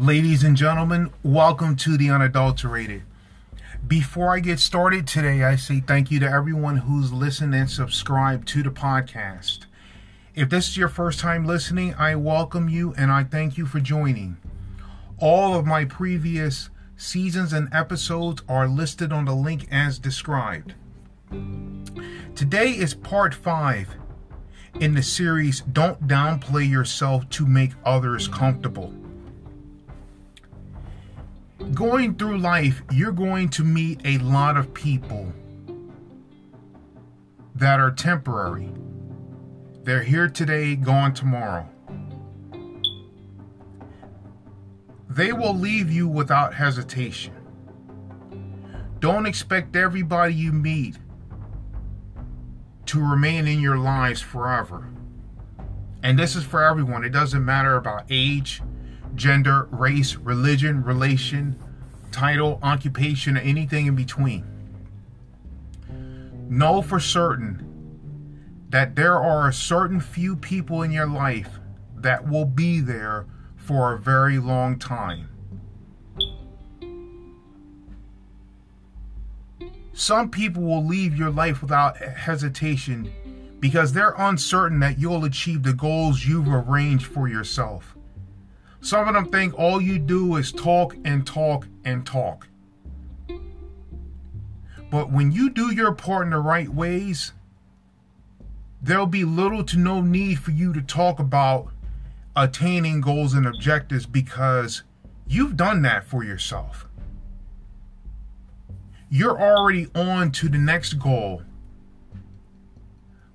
Ladies and gentlemen, welcome to the unadulterated. Before I get started today, I say thank you to everyone who's listened and subscribed to the podcast. If this is your first time listening, I welcome you and I thank you for joining. All of my previous seasons and episodes are listed on the link as described. Today is part 5 in the series Don't Downplay Yourself to Make Others Comfortable. Going through life, you're going to meet a lot of people that are temporary. They're here today, gone tomorrow. They will leave you without hesitation. Don't expect everybody you meet to remain in your lives forever. And this is for everyone. It doesn't matter about age, gender, race, religion, relation, title, occupation, or anything in between. Know for certain that there are a certain few people in your life that will be there for a very long time. Some people will leave your life without hesitation because they're uncertain that you'll achieve the goals you've arranged for yourself. Some of them think all you do is talk and talk and talk. But when you do your part in the right ways, there'll be little to no need for you to talk about attaining goals and objectives because you've done that for yourself you're already on to the next goal.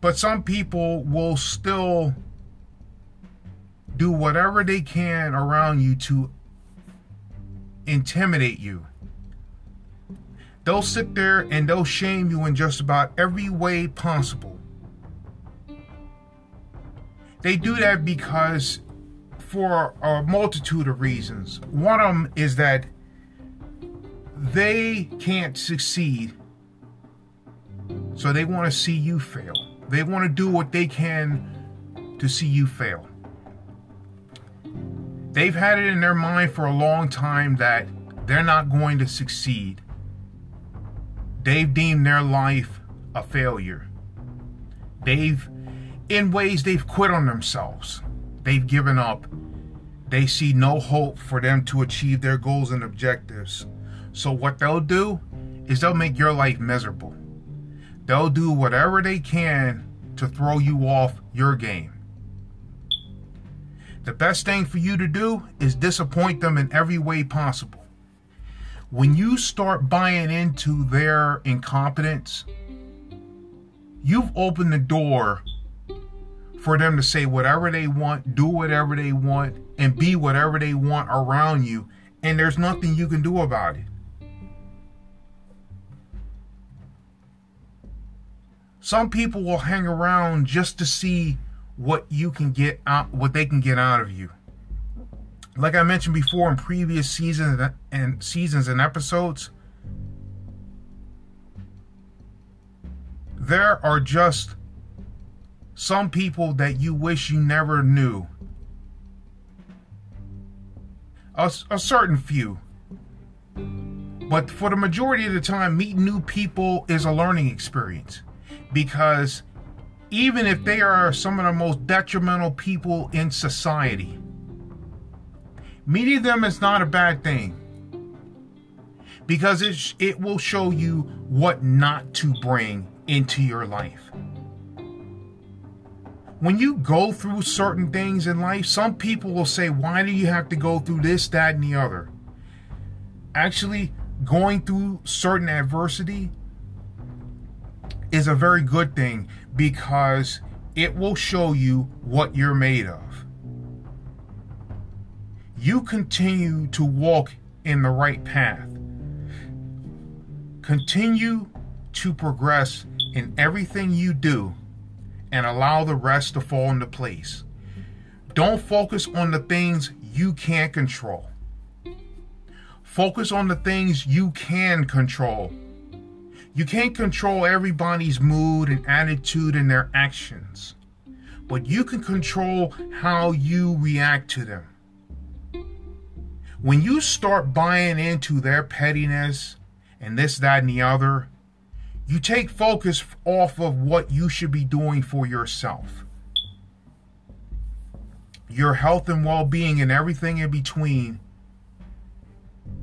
But some people will still do whatever they can around you to intimidate you. They'll sit there and they'll shame you in just about every way possible. They do that because for a multitude of reasons. One of them is that they can't succeed. So they want to see you fail. They want to do what they can to see you fail. They've had it in their mind for a long time that they're not going to succeed. They've deemed their life a failure. They've, in ways, they've quit on themselves. They've given up. They see no hope for them to achieve their goals and objectives. So what they'll do is they'll make your life miserable. They'll do whatever they can to throw you off your game. The best thing for you to do is disappoint them in every way possible. When you start buying into their incompetence, you've opened the door for them to say whatever they want, do whatever they want, and be whatever they want around you, and there's nothing you can do about it. Some people will hang around just to see what you can get out, what they can get out of you. Like I mentioned before in previous seasons and seasons and episodes, there are just some people that you wish you never knew. A, a certain few. But for the majority of the time, meeting new people is a learning experience because even if they are some of the most detrimental people in society, meeting them is not a bad thing because it, it will show you what not to bring into your life. When you go through certain things in life, some people will say, Why do you have to go through this, that, and the other? Actually, going through certain adversity is a very good thing because it will show you what you're made of. You continue to walk in the right path. Continue to progress in everything you do and allow the rest to fall into place. Don't focus on the things you can't control. Focus on the things you can control you can't control everybody's mood and attitude and their actions, but you can control how you react to them. When you start buying into their pettiness and this, that, and the other, you take focus off of what you should be doing for yourself. Your health and well being and everything in between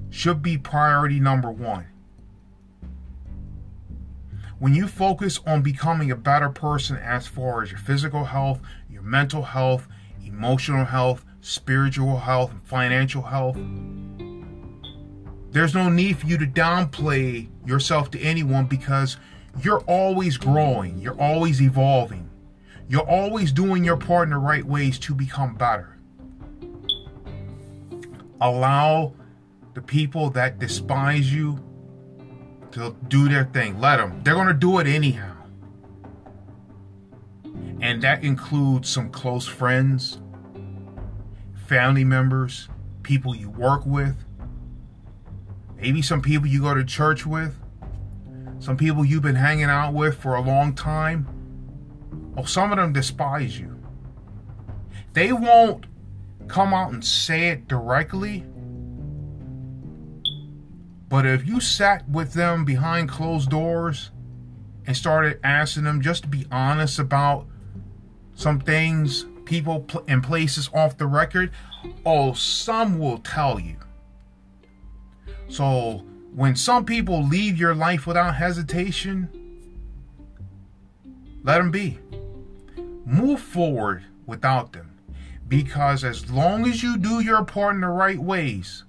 should be priority number one. When you focus on becoming a better person as far as your physical health, your mental health, emotional health, spiritual health, and financial health, there's no need for you to downplay yourself to anyone because you're always growing, you're always evolving, you're always doing your part in the right ways to become better. Allow the people that despise you to do their thing. Let them. They're going to do it anyhow. And that includes some close friends, family members, people you work with, maybe some people you go to church with, some people you've been hanging out with for a long time. Well, some of them despise you. They won't come out and say it directly. But if you sat with them behind closed doors and started asking them just to be honest about some things, people and places off the record, oh, some will tell you. So when some people leave your life without hesitation, let them be. Move forward without them. Because as long as you do your part in the right ways,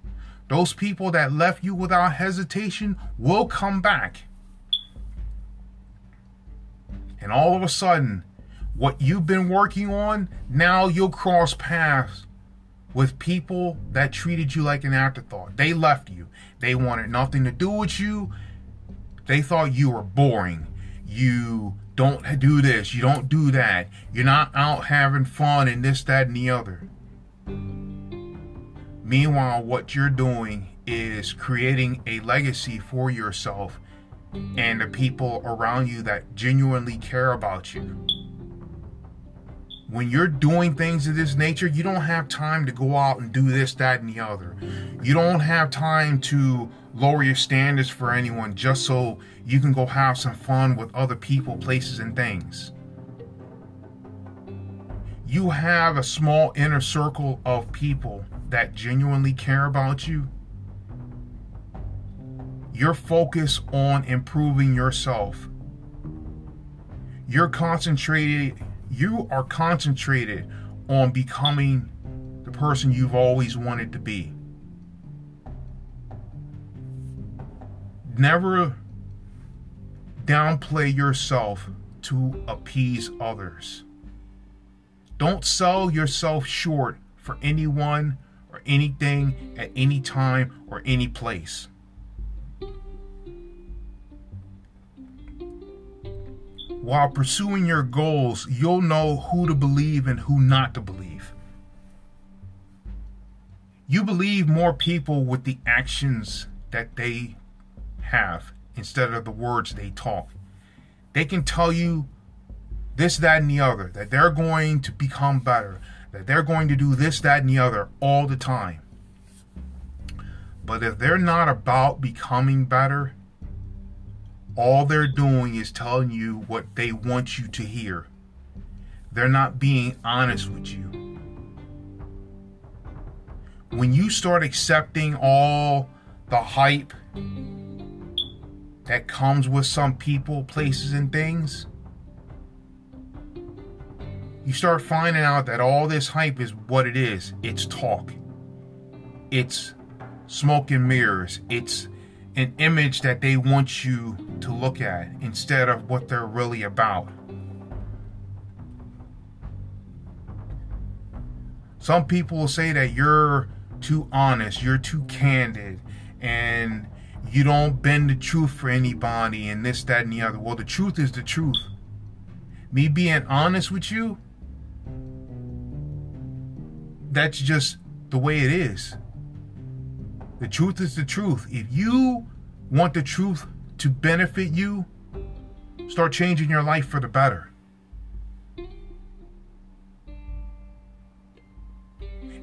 those people that left you without hesitation will come back. And all of a sudden, what you've been working on, now you'll cross paths with people that treated you like an afterthought. They left you. They wanted nothing to do with you. They thought you were boring. You don't do this. You don't do that. You're not out having fun and this, that, and the other. Meanwhile, what you're doing is creating a legacy for yourself and the people around you that genuinely care about you when you're doing things of this nature, you don't have time to go out and do this, that, and the other. You don't have time to lower your standards for anyone just so you can go have some fun with other people, places, and things. You have a small inner circle of people that genuinely care about you. You're focused on improving yourself. You're concentrated you are concentrated on becoming the person you've always wanted to be. Never downplay yourself to appease others. Don't sell yourself short for anyone or anything at any time or any place. while pursuing your goals, you'll know who to believe and who not to believe. You believe more people with the actions that they have instead of the words they talk. They can tell you this, that, and the other, that they're going to become better, that they're going to do this, that, and the other all the time. But if they're not about becoming better, all they're doing is telling you what they want you to hear. They're not being honest with you. When you start accepting all the hype that comes with some people, places, and things, you start finding out that all this hype is what it is it's talk, it's smoke and mirrors, it's an image that they want you to look at instead of what they're really about. Some people will say that you're too honest, you're too candid, and you don't bend the truth for anybody, and this, that, and the other. Well, the truth is the truth. Me being honest with you, that's just the way it is. The truth is the truth. If you want the truth to benefit you, start changing your life for the better.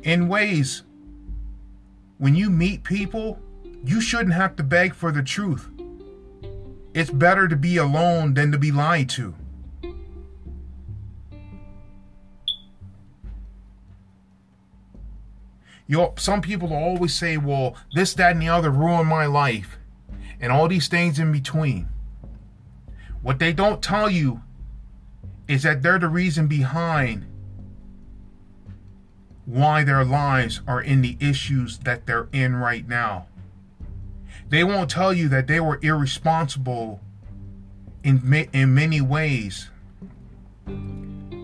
In ways when you meet people, you shouldn't have to beg for the truth. It's better to be alone than to be lied to. You some people always say, well, this, that, and the other ruined my life, and all these things in between. What they don't tell you is that they're the reason behind why their lives are in the issues that they're in right now. They won't tell you that they were irresponsible in, in many ways,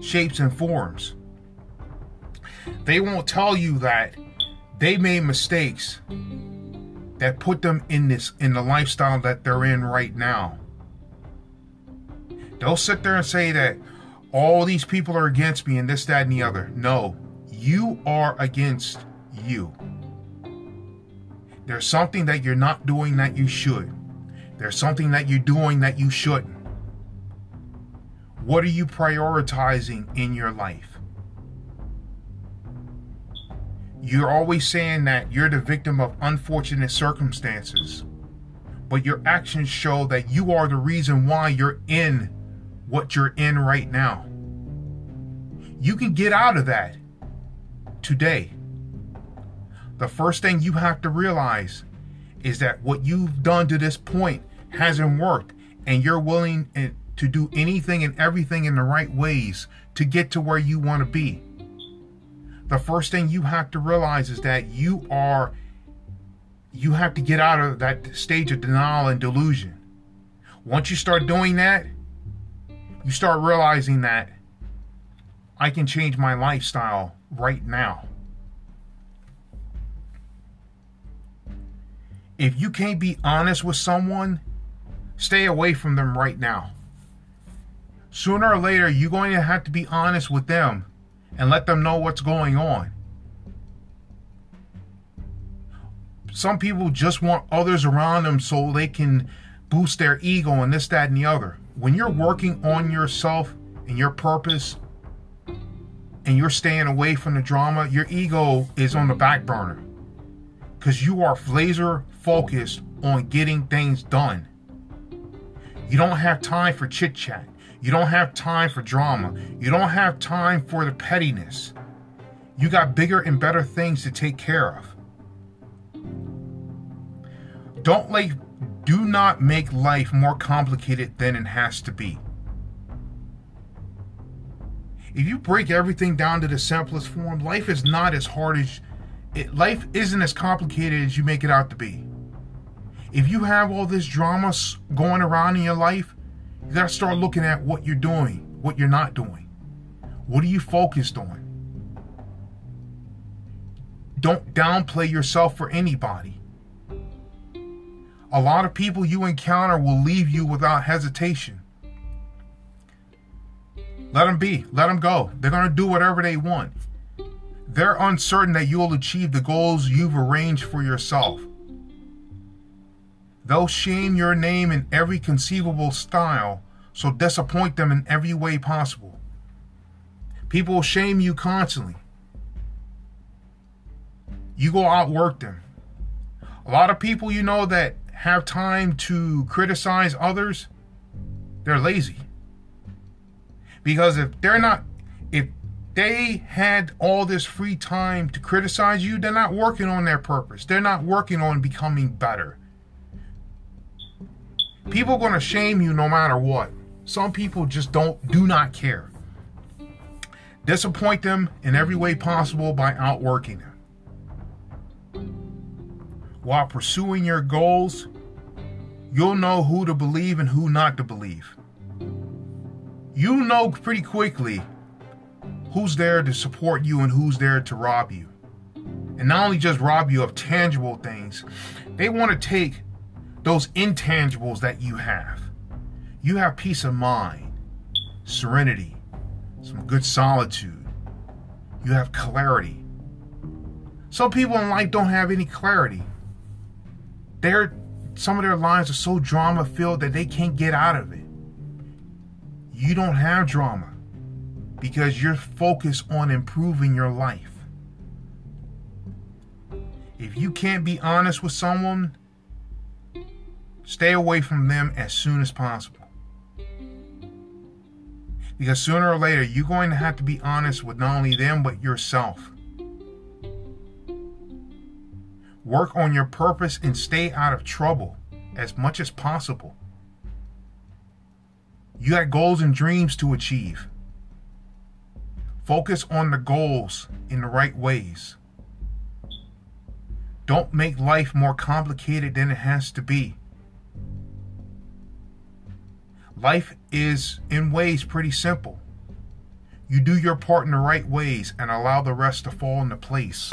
shapes, and forms. They won't tell you that they made mistakes that put them in this in the lifestyle that they're in right now. They'll sit there and say that all these people are against me and this, that, and the other. No, you are against you. There's something that you're not doing that you should. There's something that you're doing that you shouldn't. What are you prioritizing in your life? You're always saying that you're the victim of unfortunate circumstances, but your actions show that you are the reason why you're in what you're in right now. You can get out of that today. The first thing you have to realize is that what you've done to this point hasn't worked, and you're willing eh, to do anything and everything in the right ways to get to where you want to be. The first thing you have to realize is that you are you have to get out of that stage of denial and delusion. Once you start doing that, you start realizing that I can change my lifestyle right now. If you can't be honest with someone, stay away from them right now. Sooner or later, you're going to have to be honest with them and let them know what's going on. Some people just want others around them so they can boost their ego and this, that, and the other. When you're working on yourself and your purpose and you're staying away from the drama, your ego is on the back burner because you are laser focused on getting things done. You don't have time for chit chat. You don't have time for drama. You don't have time for the pettiness. You got bigger and better things to take care of. Don't like do not make life more complicated than it has to be. If you break everything down to the simplest form, life is not as hard as it, life isn't as complicated as you make it out to be. If you have all this drama going around in your life, you got to start looking at what you're doing, what you're not doing. What are you focused on? Don't downplay yourself for anybody. A lot of people you encounter will leave you without hesitation. Let them be. Let them go. They're going to do whatever they want they're uncertain that you'll achieve the goals you've arranged for yourself. They'll shame your name in every conceivable style, so disappoint them in every way possible. People will shame you constantly. You go outwork them. A lot of people you know that have time to criticize others, they're lazy. Because if they're not, if they had all this free time to criticize you, they're not working on their purpose. They're not working on becoming better. People are going to shame you no matter what. Some people just don't do not care. Disappoint them in every way possible by outworking them. While pursuing your goals, you'll know who to believe and who not to believe. You know pretty quickly who's there to support you and who's there to rob you. And not only just rob you of tangible things, they want to take those intangibles that you have. You have peace of mind, serenity, some good solitude. You have clarity. Some people in life don't have any clarity. They're, some of their lives are so drama filled that they can't get out of it. You don't have drama because you're focused on improving your life. If you can't be honest with someone, stay away from them as soon as possible. Because sooner or later, you're going to have to be honest with not only them, but yourself. Work on your purpose and stay out of trouble as much as possible. You got goals and dreams to achieve. Focus on the goals in the right ways. Don't make life more complicated than it has to be. Life is, in ways, pretty simple. You do your part in the right ways and allow the rest to fall into place.